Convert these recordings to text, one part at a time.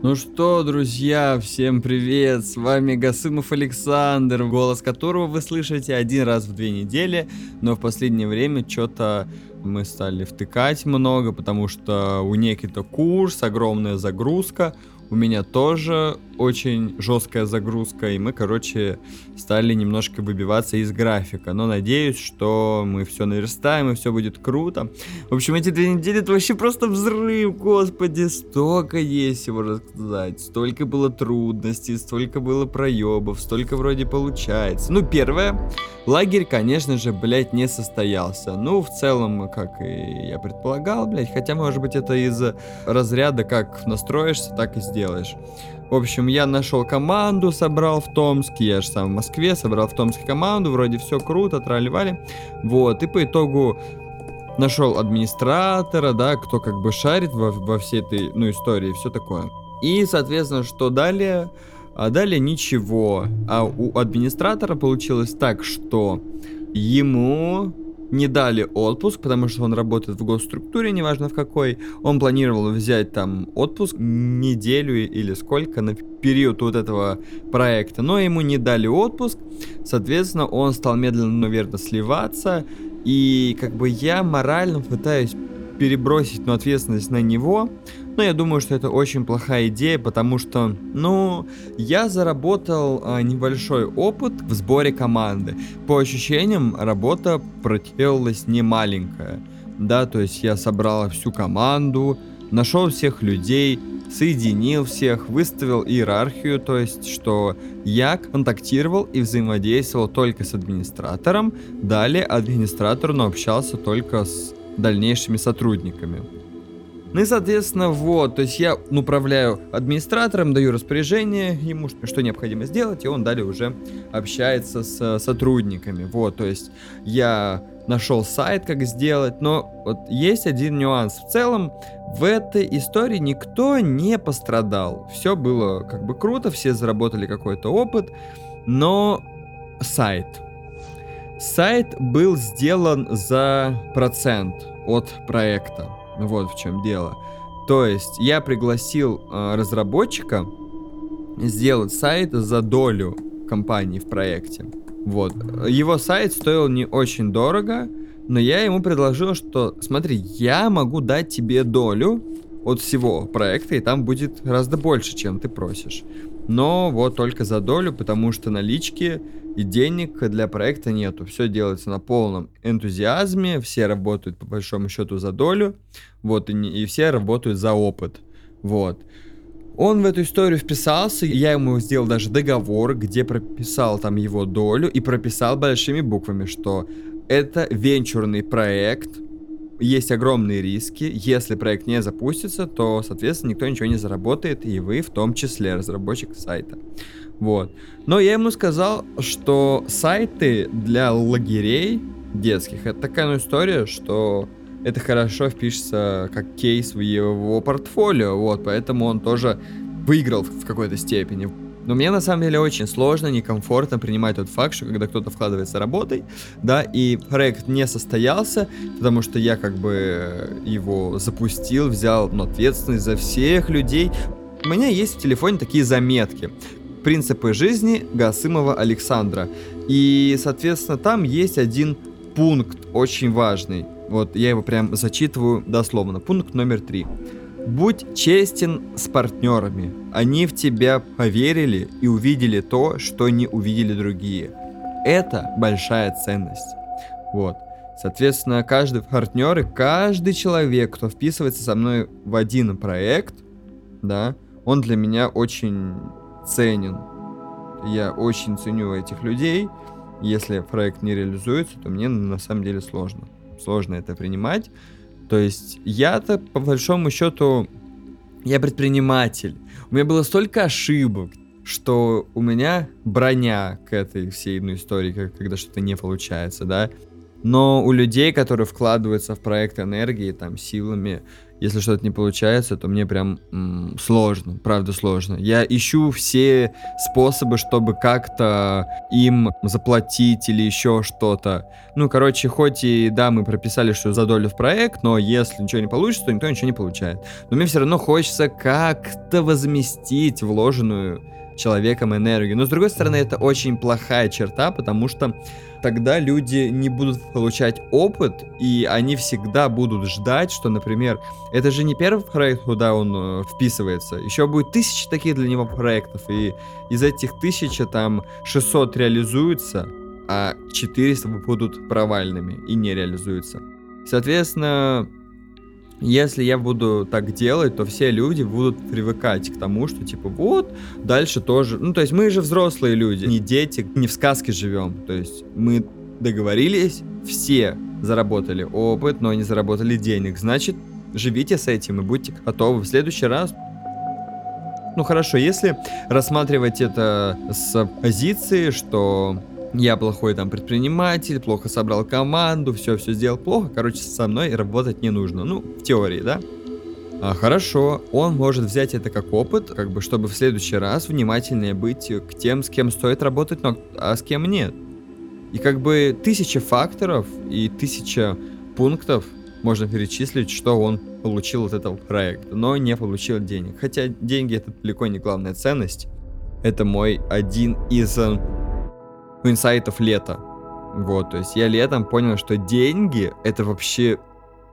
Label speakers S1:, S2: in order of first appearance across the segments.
S1: Ну что, друзья, всем привет! С вами Гасымов Александр, голос которого вы слышите один раз в две недели, но в последнее время что-то мы стали втыкать много, потому что у Некита курс, огромная загрузка, у меня тоже очень жесткая загрузка, и мы, короче, стали немножко выбиваться из графика. Но надеюсь, что мы все наверстаем, и все будет круто. В общем, эти две недели это вообще просто взрыв, господи, столько есть всего рассказать. Столько было трудностей, столько было проебов, столько вроде получается. Ну, первое, лагерь, конечно же, блядь, не состоялся. Ну, в целом, как и я предполагал, блядь, хотя, может быть, это из разряда, как настроишься, так и сделаешь. В общем, я нашел команду, собрал в Томске, я же сам в Москве, собрал в Томске команду, вроде все круто, трали Вот, и по итогу нашел администратора, да, кто как бы шарит во, во всей этой, ну, истории, все такое. И, соответственно, что далее? А далее ничего. А у администратора получилось так, что ему не дали отпуск, потому что он работает в госструктуре, неважно в какой. Он планировал взять там отпуск неделю или сколько на период вот этого проекта, но ему не дали отпуск, соответственно, он стал медленно, но верно сливаться, и как бы я морально пытаюсь перебросить ну, ответственность на него, но я думаю, что это очень плохая идея, потому что, ну, я заработал а, небольшой опыт в сборе команды. По ощущениям, работа проделалась не маленькая. Да, то есть я собрал всю команду, нашел всех людей, соединил всех, выставил иерархию, то есть, что я контактировал и взаимодействовал только с администратором, далее администратор общался только с дальнейшими сотрудниками. Ну и, соответственно, вот, то есть я управляю администратором, даю распоряжение ему, что необходимо сделать, и он далее уже общается с сотрудниками. Вот, то есть я нашел сайт, как сделать, но вот есть один нюанс. В целом, в этой истории никто не пострадал. Все было как бы круто, все заработали какой-то опыт, но сайт. Сайт был сделан за процент от проекта. Вот в чем дело. То есть я пригласил э, разработчика сделать сайт за долю компании в проекте. Вот. Его сайт стоил не очень дорого, но я ему предложил, что смотри, я могу дать тебе долю от всего проекта, и там будет гораздо больше, чем ты просишь. Но вот только за долю, потому что налички и денег для проекта нету. Все делается на полном энтузиазме, все работают по большому счету за долю, вот, и, и все работают за опыт, вот. Он в эту историю вписался, я ему сделал даже договор, где прописал там его долю и прописал большими буквами, что это венчурный проект, есть огромные риски. Если проект не запустится, то, соответственно, никто ничего не заработает, и вы в том числе разработчик сайта. Вот. Но я ему сказал, что сайты для лагерей детских это такая ну, история, что это хорошо впишется как кейс в его портфолио, вот, поэтому он тоже выиграл в какой-то степени. Но мне на самом деле очень сложно, некомфортно принимать тот факт, что когда кто-то вкладывается работой, да, и проект не состоялся, потому что я как бы его запустил, взял ну, ответственность за всех людей. У меня есть в телефоне такие заметки. Принципы жизни Гасымова Александра. И, соответственно, там есть один пункт очень важный. Вот я его прям зачитываю дословно. Пункт номер три. Будь честен с партнерами. Они в тебя поверили и увидели то, что не увидели другие. Это большая ценность. Вот. Соответственно, каждый партнер и каждый человек, кто вписывается со мной в один проект, да, он для меня очень ценен. Я очень ценю этих людей. Если проект не реализуется, то мне на самом деле сложно. Сложно это принимать. То есть я-то, по большому счету, я предприниматель. У меня было столько ошибок, что у меня броня к этой всей ну, истории, когда что-то не получается, да. Но у людей, которые вкладываются в проект энергии, там, силами если что-то не получается, то мне прям м, сложно, правда сложно. Я ищу все способы, чтобы как-то им заплатить или еще что-то. Ну, короче, хоть и, да, мы прописали, что за долю в проект, но если ничего не получится, то никто ничего не получает. Но мне все равно хочется как-то возместить вложенную человеком энергию. Но с другой стороны, это очень плохая черта, потому что тогда люди не будут получать опыт, и они всегда будут ждать, что, например, это же не первый проект, куда он э, вписывается, еще будет тысячи таких для него проектов, и из этих тысячи там 600 реализуются, а 400 будут провальными и не реализуются. Соответственно, если я буду так делать, то все люди будут привыкать к тому, что типа вот, дальше тоже. Ну, то есть мы же взрослые люди, не дети, не в сказке живем. То есть мы договорились, все заработали опыт, но не заработали денег. Значит, живите с этим и будьте готовы в следующий раз. Ну хорошо, если рассматривать это с позиции, что я плохой там предприниматель, плохо собрал команду, все-все сделал плохо, короче, со мной работать не нужно. Ну, в теории, да? А, хорошо, он может взять это как опыт, как бы, чтобы в следующий раз внимательнее быть к тем, с кем стоит работать, но, а с кем нет. И как бы тысяча факторов и тысяча пунктов можно перечислить, что он получил от этого проекта, но не получил денег. Хотя деньги это далеко не главная ценность. Это мой один из э, инсайтов лета. Вот, то есть я летом понял, что деньги это вообще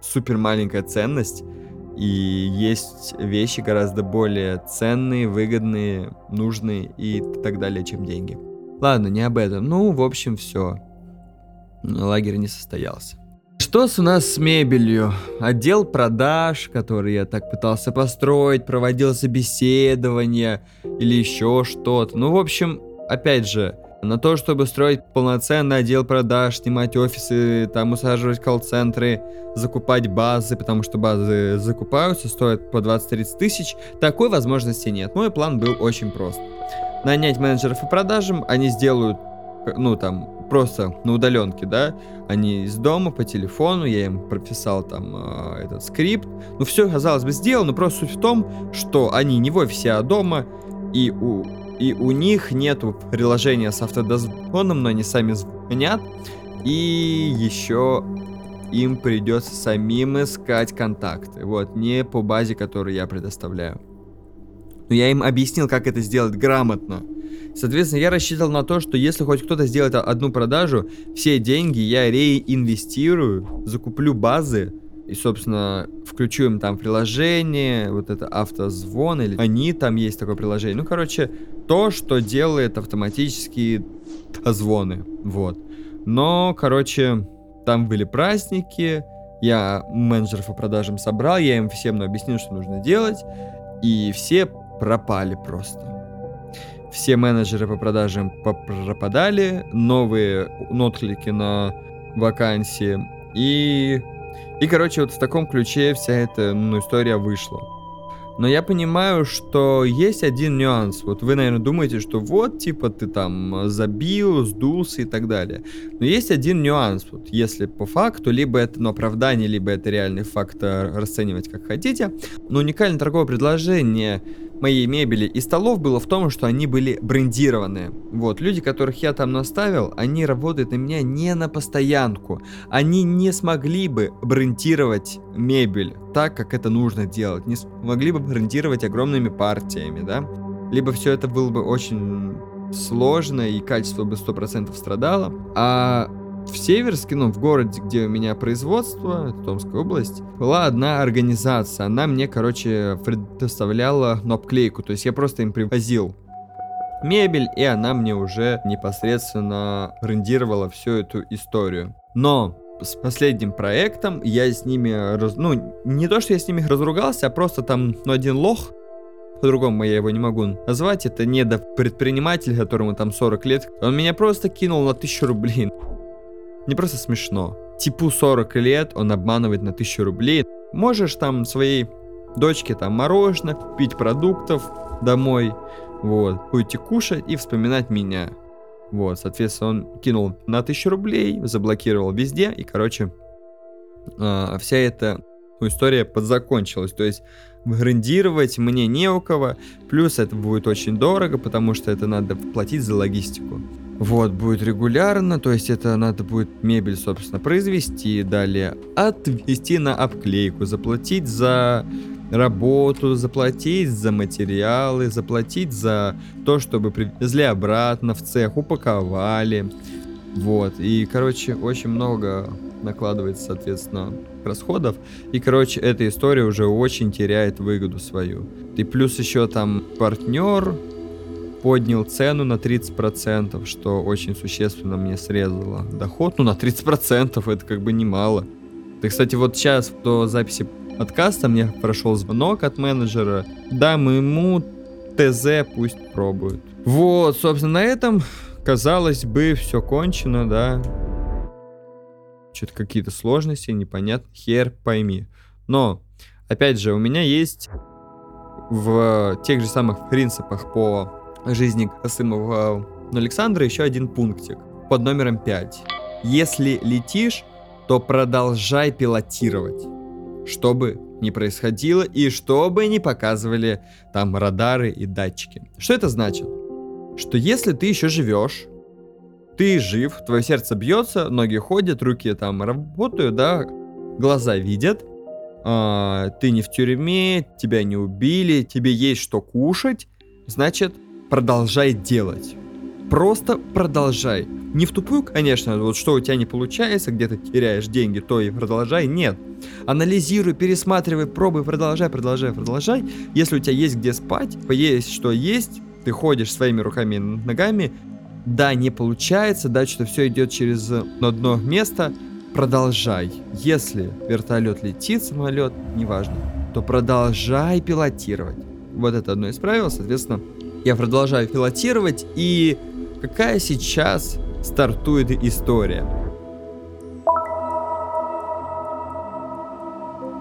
S1: супер маленькая ценность, и есть вещи гораздо более ценные, выгодные, нужные и так далее, чем деньги. Ладно, не об этом. Ну, в общем, все. Лагерь не состоялся. Что у нас с мебелью? Отдел продаж, который я так пытался построить, проводил собеседование или еще что-то. Ну, в общем, опять же, на то, чтобы строить полноценный отдел продаж, снимать офисы, там усаживать колл-центры, закупать базы, потому что базы закупаются, стоят по 20-30 тысяч, такой возможности нет. Мой план был очень прост. Нанять менеджеров по продажам, они сделают, ну там, просто на удаленке, да, они из дома по телефону, я им прописал там э, этот скрипт, ну все, казалось бы, сделано, просто суть в том, что они не в офисе, а дома, и у и у них нету приложения с автодозвоном, но они сами звонят. И еще им придется самим искать контакты. Вот, не по базе, которую я предоставляю. Но я им объяснил, как это сделать грамотно. Соответственно, я рассчитывал на то, что если хоть кто-то сделает одну продажу, все деньги я реинвестирую, закуплю базы, и, собственно, включу им там приложение, вот это автозвон, или они там есть такое приложение. Ну, короче, то, что делает автоматические звоны, вот. Но, короче, там были праздники, я менеджеров по продажам собрал, я им всем объяснил, что нужно делать, и все пропали просто. Все менеджеры по продажам пропадали, новые отклики на вакансии, и и, короче, вот в таком ключе вся эта ну, история вышла. Но я понимаю, что есть один нюанс. Вот вы, наверное, думаете, что вот, типа, ты там забил, сдулся и так далее. Но есть один нюанс. Вот если по факту, либо это ну, оправдание, либо это реальный факт э, расценивать как хотите. Но уникальное торговое предложение моей мебели и столов было в том, что они были брендированные. Вот, люди, которых я там наставил, они работают на меня не на постоянку. Они не смогли бы брендировать мебель так, как это нужно делать. Не смогли бы брендировать огромными партиями, да? Либо все это было бы очень сложно и качество бы 100% страдало. А в Северске, ну, в городе, где у меня производство, это Томская область, была одна организация. Она мне, короче, предоставляла обклейку. То есть я просто им привозил мебель, и она мне уже непосредственно брендировала всю эту историю. Но с последним проектом я с ними, раз... ну, не то, что я с ними разругался, а просто там, ну, один лох, по-другому я его не могу назвать, это не предприниматель, которому там 40 лет, он меня просто кинул на 1000 рублей. Не просто смешно. Типу 40 лет он обманывает на 1000 рублей. Можешь там своей дочке там мороженое, купить продуктов домой, вот, уйти кушать и вспоминать меня. Вот, соответственно, он кинул на 1000 рублей, заблокировал везде, и, короче, э, вся эта ну, история подзакончилась. То есть грандировать мне не у кого, плюс это будет очень дорого, потому что это надо платить за логистику. Вот, будет регулярно, то есть это надо будет мебель, собственно, произвести, далее отвести на обклейку, заплатить за работу, заплатить за материалы, заплатить за то, чтобы привезли обратно в цех, упаковали. Вот, и, короче, очень много накладывается, соответственно, расходов. И, короче, эта история уже очень теряет выгоду свою. И плюс еще там партнер поднял цену на 30%, что очень существенно мне срезало доход. Ну, на 30% это как бы немало. Да, кстати, вот сейчас до записи подкаста мне прошел звонок от менеджера. Да, мы ему ТЗ пусть пробуют. Вот, собственно, на этом, казалось бы, все кончено, да. Что-то какие-то сложности, непонятно, хер пойми. Но, опять же, у меня есть в тех же самых принципах по жизни Касымова Александра еще один пунктик под номером 5. Если летишь, то продолжай пилотировать что бы ни происходило и что бы ни показывали там радары и датчики. Что это значит? Что если ты еще живешь, ты жив, твое сердце бьется, ноги ходят, руки там работают, да, глаза видят, э, ты не в тюрьме, тебя не убили, тебе есть что кушать, значит, продолжай делать. Просто продолжай. Не в тупую, конечно, вот что у тебя не получается, где ты теряешь деньги, то и продолжай. Нет. Анализируй, пересматривай, пробуй, продолжай, продолжай, продолжай. Если у тебя есть где спать, есть что есть, ты ходишь своими руками и ногами, да, не получается, да, что все идет через одно место, продолжай. Если вертолет летит, самолет, неважно, то продолжай пилотировать. Вот это одно из правил, соответственно, я продолжаю пилотировать и Какая сейчас стартует история?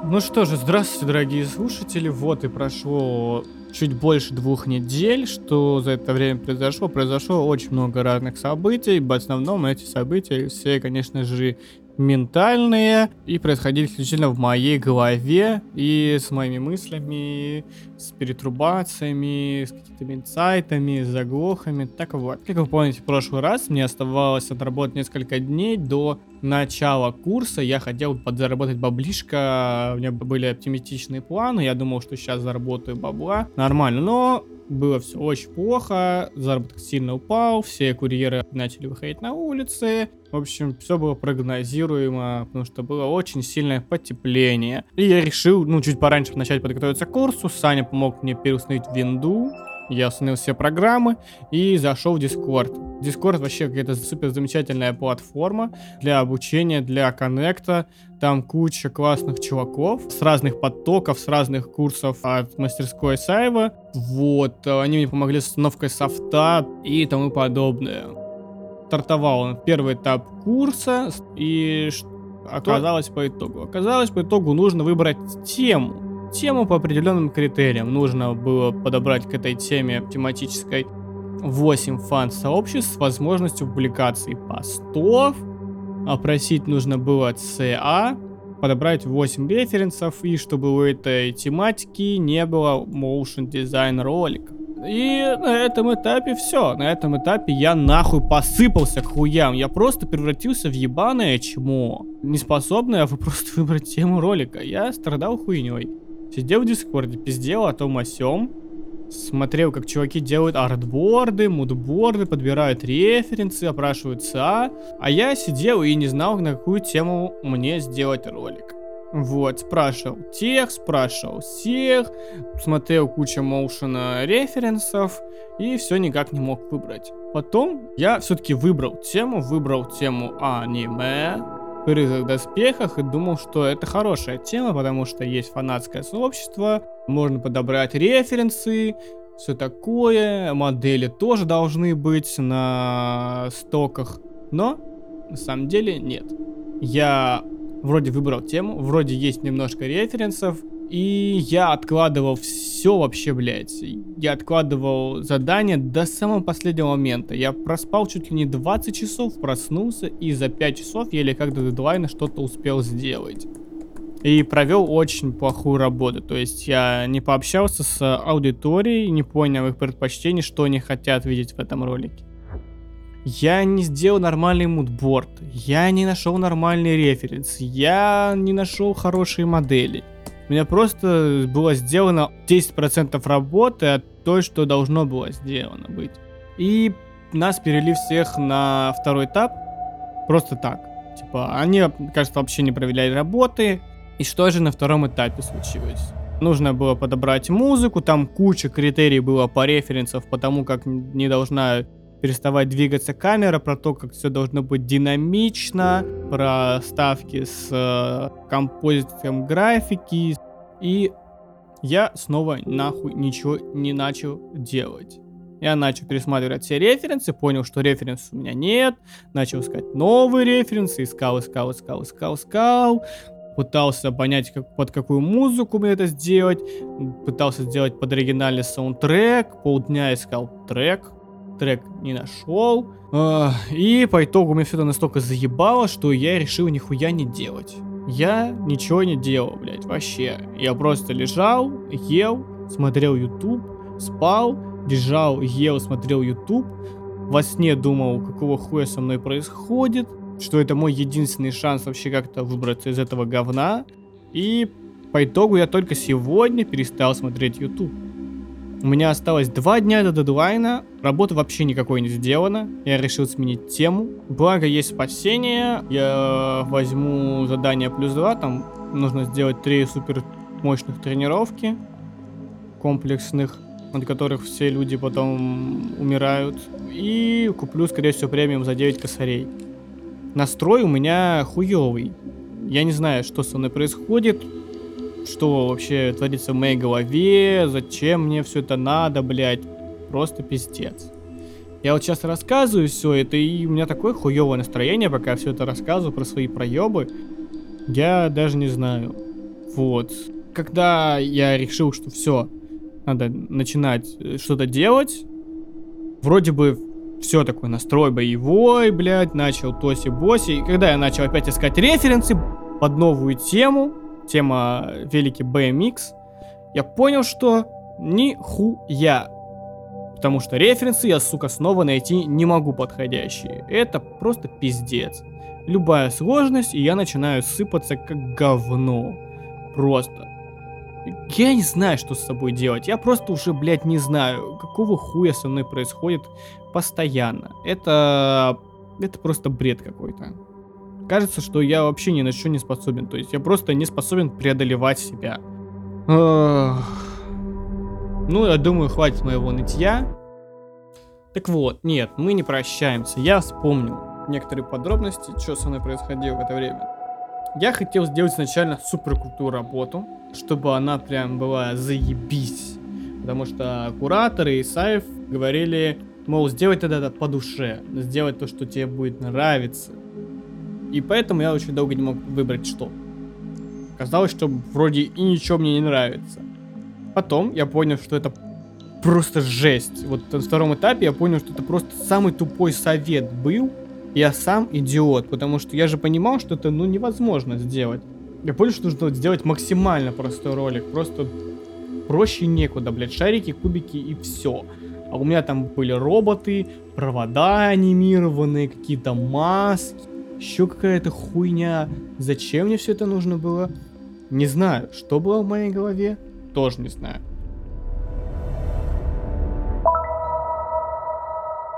S2: Ну что же, здравствуйте, дорогие слушатели. Вот и прошло чуть больше двух недель. Что за это время произошло? Произошло очень много разных событий. В основном эти события все, конечно же, ментальные и происходили исключительно в моей голове и с моими мыслями, с перетрубациями, с какими-то инсайтами, с заглохами. Так вот, как вы помните, в прошлый раз мне оставалось отработать несколько дней до начала курса. Я хотел подзаработать баблишко, у меня были оптимистичные планы, я думал, что сейчас заработаю бабла. Нормально, но было все очень плохо, заработок сильно упал, все курьеры начали выходить на улицы. В общем, все было прогнозируемо, потому что было очень сильное потепление. И я решил, ну, чуть пораньше начать подготовиться к курсу. Саня помог мне переустановить винду. Я установил все программы и зашел в Discord. Discord вообще какая-то супер замечательная платформа для обучения, для коннекта. Там куча классных чуваков с разных потоков, с разных курсов от мастерской Сайва. Вот, они мне помогли с установкой софта и тому подобное. Стартовал первый этап курса и оказалось по итогу? Оказалось по итогу нужно выбрать тему тему по определенным критериям. Нужно было подобрать к этой теме тематической 8 фан-сообществ с возможностью публикации постов. Опросить нужно было CA, подобрать 8 референсов, и чтобы у этой тематики не было motion дизайн роликов. И на этом этапе все. На этом этапе я нахуй посыпался к хуям. Я просто превратился в ебаное чмо. Неспособное просто выбрать тему ролика. Я страдал хуйней. Сидел в Дискорде, пиздел о том о сём. Смотрел, как чуваки делают артборды, мудборды, подбирают референсы, опрашиваются. А я сидел и не знал, на какую тему мне сделать ролик. Вот, спрашивал тех, спрашивал всех, смотрел кучу моушена референсов и все никак не мог выбрать. Потом я все-таки выбрал тему, выбрал тему аниме, в рыжих доспехах и думал, что это хорошая тема, потому что есть фанатское сообщество, можно подобрать референсы, все такое, модели тоже должны быть на стоках, но на самом деле нет. Я вроде выбрал тему, вроде есть немножко референсов, и я откладывал все вообще, блядь. Я откладывал задание до самого последнего момента. Я проспал чуть ли не 20 часов, проснулся и за 5 часов еле как до дедлайна что-то успел сделать. и провел очень плохую работу. То есть я не пообщался с аудиторией, не понял их предпочтений, что они хотят видеть в этом ролике. Я не сделал нормальный мудборд, я не нашел нормальный референс, я не нашел хорошие модели. У меня просто было сделано 10% работы от той, что должно было сделано быть. И нас перевели всех на второй этап, просто так. Типа, они, кажется, вообще не проверяли работы. И что же на втором этапе случилось? Нужно было подобрать музыку, там куча критерий было по референсов, потому как не должна переставать двигаться камера, про то, как все должно быть динамично, про ставки с э, композицией графики. И я снова нахуй ничего не начал делать. Я начал пересматривать все референсы, понял, что референсов у меня нет, начал искать новые референсы, искал, искал, искал, искал, искал, пытался понять, как, под какую музыку мне это сделать, пытался сделать под оригинальный саундтрек, полдня искал трек, трек не нашел. И по итогу мне все это настолько заебало, что я решил нихуя не делать. Я ничего не делал, блядь, вообще. Я просто лежал, ел, смотрел YouTube, спал, лежал, ел, смотрел YouTube. Во сне думал, какого хуя со мной происходит, что это мой единственный шанс вообще как-то выбраться из этого говна. И по итогу я только сегодня перестал смотреть YouTube. У меня осталось два дня до дедлайна, работы вообще никакой не сделано, я решил сменить тему. Благо есть спасение, я возьму задание плюс два, там нужно сделать три супер мощных тренировки комплексных, от которых все люди потом умирают. И куплю, скорее всего, премиум за 9 косарей. Настрой у меня хуёвый. Я не знаю, что со мной происходит что вообще творится в моей голове, зачем мне все это надо, блядь. Просто пиздец. Я вот сейчас рассказываю все это, и у меня такое хуевое настроение, пока я все это рассказываю про свои проебы. Я даже не знаю. Вот. Когда я решил, что все, надо начинать э, что-то делать, вроде бы все такой настрой боевой, блядь, начал тоси-боси. И когда я начал опять искать референсы под новую тему, тема велики BMX, я понял, что нихуя. Потому что референсы я, сука, снова найти не могу подходящие. Это просто пиздец. Любая сложность, и я начинаю сыпаться как говно. Просто. Я не знаю, что с собой делать. Я просто уже, блядь, не знаю, какого хуя со мной происходит постоянно. Это... Это просто бред какой-то кажется, что я вообще ни на что не способен. То есть я просто не способен преодолевать себя. Ну, я думаю, хватит моего нытья. Так вот, нет, мы не прощаемся. Я вспомнил некоторые подробности, что со мной происходило в это время. Я хотел сделать изначально супер крутую работу, чтобы она прям была заебись. Потому что кураторы и Саев говорили, мол, сделать это по душе, сделать то, что тебе будет нравиться. И поэтому я очень долго не мог выбрать что. Казалось, что вроде и ничего мне не нравится. Потом я понял, что это просто жесть. Вот на втором этапе я понял, что это просто самый тупой совет был. Я сам идиот, потому что я же понимал, что это ну невозможно сделать. Я понял, что нужно сделать максимально простой ролик. Просто проще некуда, блядь. Шарики, кубики и все. А у меня там были роботы, провода анимированные, какие-то маски еще какая-то хуйня. Зачем мне все это нужно было? Не знаю. Что было в моей голове? Тоже не знаю.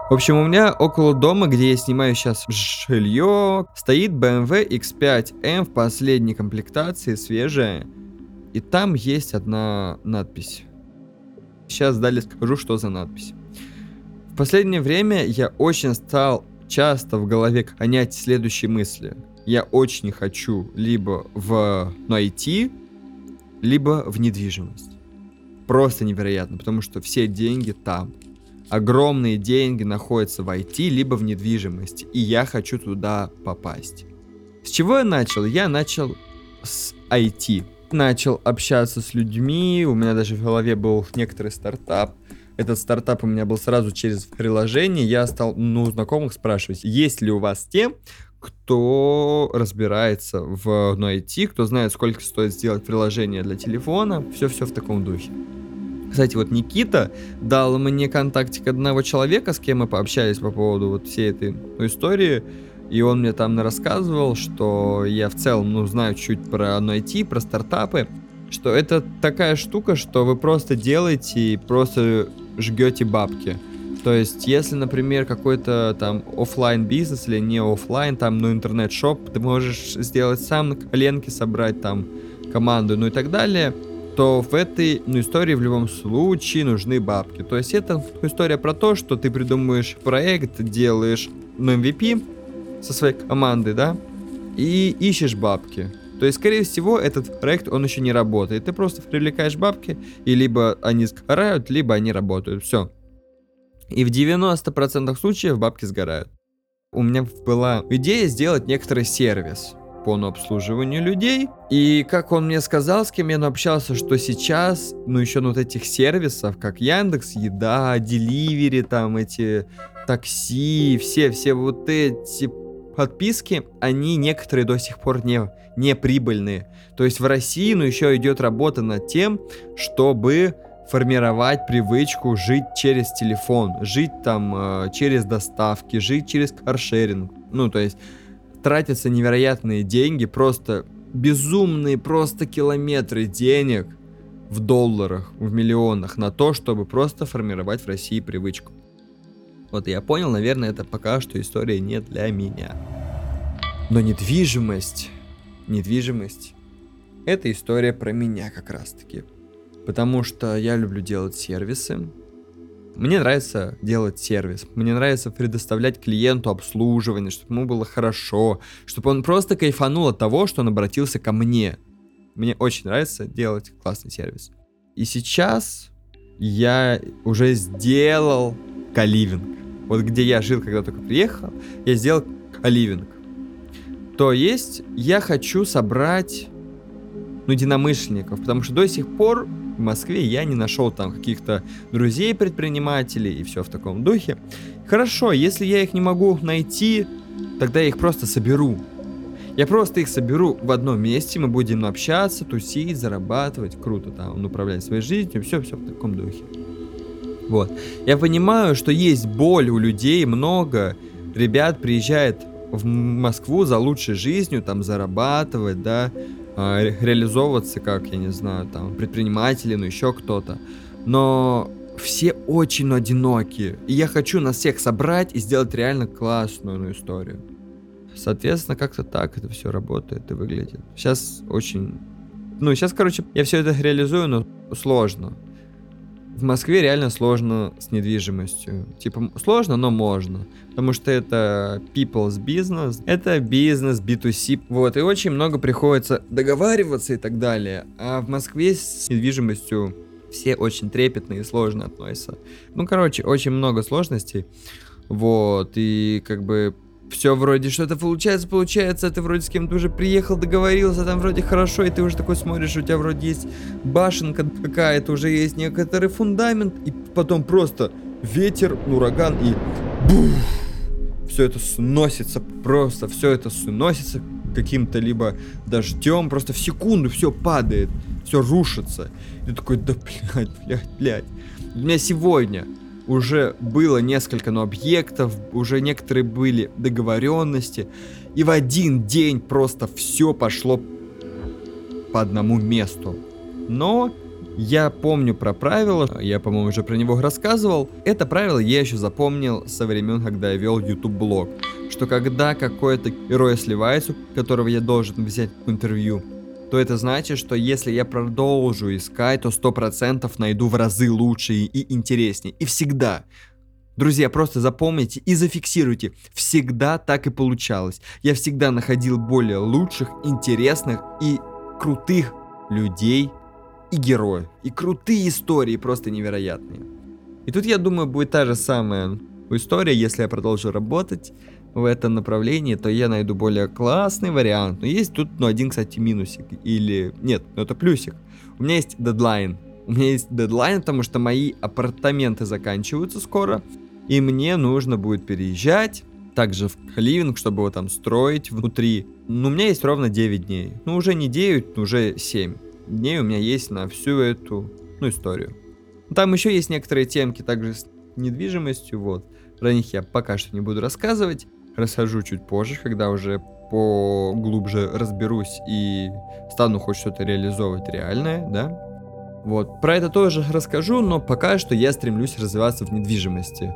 S1: В общем, у меня около дома, где я снимаю сейчас жилье, стоит BMW X5M в последней комплектации, свежая. И там есть одна надпись. Сейчас далее скажу, что за надпись. В последнее время я очень стал часто в голове гонять следующие мысли. Я очень хочу либо в IT, либо в недвижимость. Просто невероятно, потому что все деньги там. Огромные деньги находятся в IT, либо в недвижимости. И я хочу туда попасть. С чего я начал? Я начал с IT. Начал общаться с людьми, у меня даже в голове был некоторый стартап, этот стартап у меня был сразу через приложение. Я стал, ну, знакомых спрашивать, есть ли у вас те, кто разбирается в ну, IT, кто знает, сколько стоит сделать приложение для телефона, все-все в таком духе. Кстати, вот Никита дал мне контактик одного человека, с кем мы пообщались по поводу вот всей этой ну, истории, и он мне там рассказывал, что я в целом, ну, знаю чуть про IT, про стартапы, что это такая штука, что вы просто делаете и просто жгете бабки. То есть, если, например, какой-то там офлайн бизнес или не офлайн, там, ну, интернет-шоп, ты можешь сделать сам на коленке, собрать там команду, ну и так далее, то в этой ну, истории в любом случае нужны бабки. То есть это история про то, что ты придумываешь проект, делаешь ну, MVP со своей командой, да, и ищешь бабки. То есть, скорее всего, этот проект, он еще не работает. Ты просто привлекаешь бабки, и либо они сгорают, либо они работают. Все. И в 90% случаев бабки сгорают. У меня была идея сделать некоторый сервис по обслуживанию людей. И как он мне сказал, с кем я общался, что сейчас, ну еще ну, вот этих сервисов, как Яндекс, Еда, Деливери, там эти такси, все, все вот эти подписки, они некоторые до сих пор не, не прибыльные. То есть в России, ну, еще идет работа над тем, чтобы формировать привычку жить через телефон, жить там э, через доставки, жить через каршеринг. Ну, то есть тратятся невероятные деньги, просто безумные просто километры денег в долларах, в миллионах на то, чтобы просто формировать в России привычку. Вот я понял, наверное, это пока что история не для меня. Но недвижимость, недвижимость, это история про меня как раз таки. Потому что я люблю делать сервисы. Мне нравится делать сервис. Мне нравится предоставлять клиенту обслуживание, чтобы ему было хорошо, чтобы он просто кайфанул от того, что он обратился ко мне. Мне очень нравится делать классный сервис. И сейчас я уже сделал каливинг. Вот где я жил, когда только приехал, я сделал каливинг. То есть я хочу собрать ну, единомышленников, потому что до сих пор в Москве я не нашел там каких-то друзей-предпринимателей и все в таком духе. Хорошо, если я их не могу найти, тогда я их просто соберу. Я просто их соберу в одном месте, мы будем общаться, тусить, зарабатывать, круто там, управлять своей жизнью, все-все в таком духе. Вот. Я понимаю, что есть боль у людей, много ребят приезжает в Москву за лучшей жизнью, там зарабатывать, да, а, реализовываться как, я не знаю, там, предприниматели, ну еще кто-то. Но все очень одинокие. И я хочу нас всех собрать и сделать реально классную ну, историю. Соответственно, как-то так это все работает и выглядит. Сейчас очень... Ну, сейчас, короче, я все это реализую, но сложно в Москве реально сложно с недвижимостью. Типа, сложно, но можно. Потому что это people's business, это бизнес B2C. Вот, и очень много приходится договариваться и так далее. А в Москве с недвижимостью все очень трепетно и сложно относятся. Ну, короче, очень много сложностей. Вот, и как бы все вроде что-то получается, получается, ты вроде с кем-то уже приехал, договорился, там вроде хорошо, и ты уже такой смотришь, у тебя вроде есть башенка какая-то, уже есть некоторый фундамент, и потом просто ветер, ураган и бух, все это сносится, просто все это сносится каким-то либо дождем, просто в секунду все падает, все рушится. И ты такой, да блядь, блядь, блядь. У меня сегодня уже было несколько ну, объектов, уже некоторые были договоренности, и в один день просто все пошло по одному месту. Но я помню про правило, я, по-моему, уже про него рассказывал. Это правило я еще запомнил со времен, когда я вел YouTube блог, что когда какой-то герой сливается, которого я должен взять интервью, то это значит, что если я продолжу искать, то 100% найду в разы лучше и интереснее. И всегда. Друзья, просто запомните и зафиксируйте. Всегда так и получалось. Я всегда находил более лучших, интересных и крутых людей и героев. И крутые истории просто невероятные. И тут, я думаю, будет та же самая история, если я продолжу работать в этом направлении, то я найду более классный вариант. Но есть тут, ну, один, кстати, минусик. Или, нет, ну это плюсик. У меня есть дедлайн. У меня есть дедлайн, потому что мои апартаменты заканчиваются скоро. И мне нужно будет переезжать. также в ливинг, чтобы его там строить внутри. Но у меня есть ровно 9 дней. Ну, уже не 9, уже 7 дней у меня есть на всю эту, ну, историю. Там еще есть некоторые темки также с недвижимостью, вот. Про них я пока что не буду рассказывать. Расскажу чуть позже, когда уже поглубже разберусь и стану хоть что-то реализовывать реальное, да. Вот, про это тоже расскажу, но пока что я стремлюсь развиваться в недвижимости.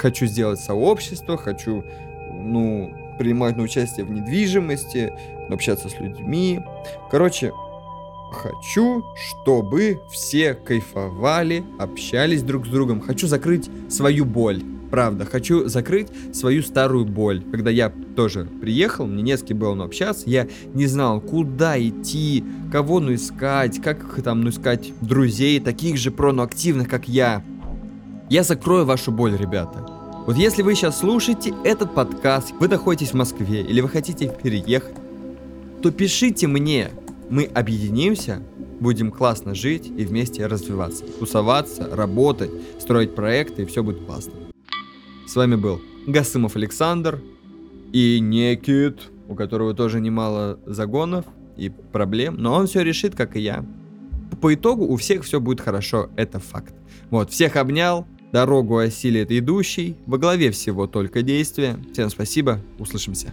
S1: Хочу сделать сообщество, хочу, ну, принимать на участие в недвижимости, общаться с людьми. Короче, хочу, чтобы все кайфовали, общались друг с другом. Хочу закрыть свою боль. Правда, хочу закрыть свою старую боль. Когда я тоже приехал, мне не с кем было ну, общаться, я не знал, куда идти, кого ну искать, как там ну искать друзей, таких же проноактивных, как я. Я закрою вашу боль, ребята. Вот если вы сейчас слушаете этот подкаст, вы находитесь в Москве или вы хотите переехать, то пишите мне, мы объединимся, будем классно жить и вместе развиваться, тусоваться, работать, строить проекты, и все будет классно. С вами был Гасымов Александр и Некит, у которого тоже немало загонов и проблем, но он все решит, как и я. По итогу у всех все будет хорошо, это факт. Вот, всех обнял, дорогу осилит идущий, во главе всего только действия. Всем спасибо, услышимся.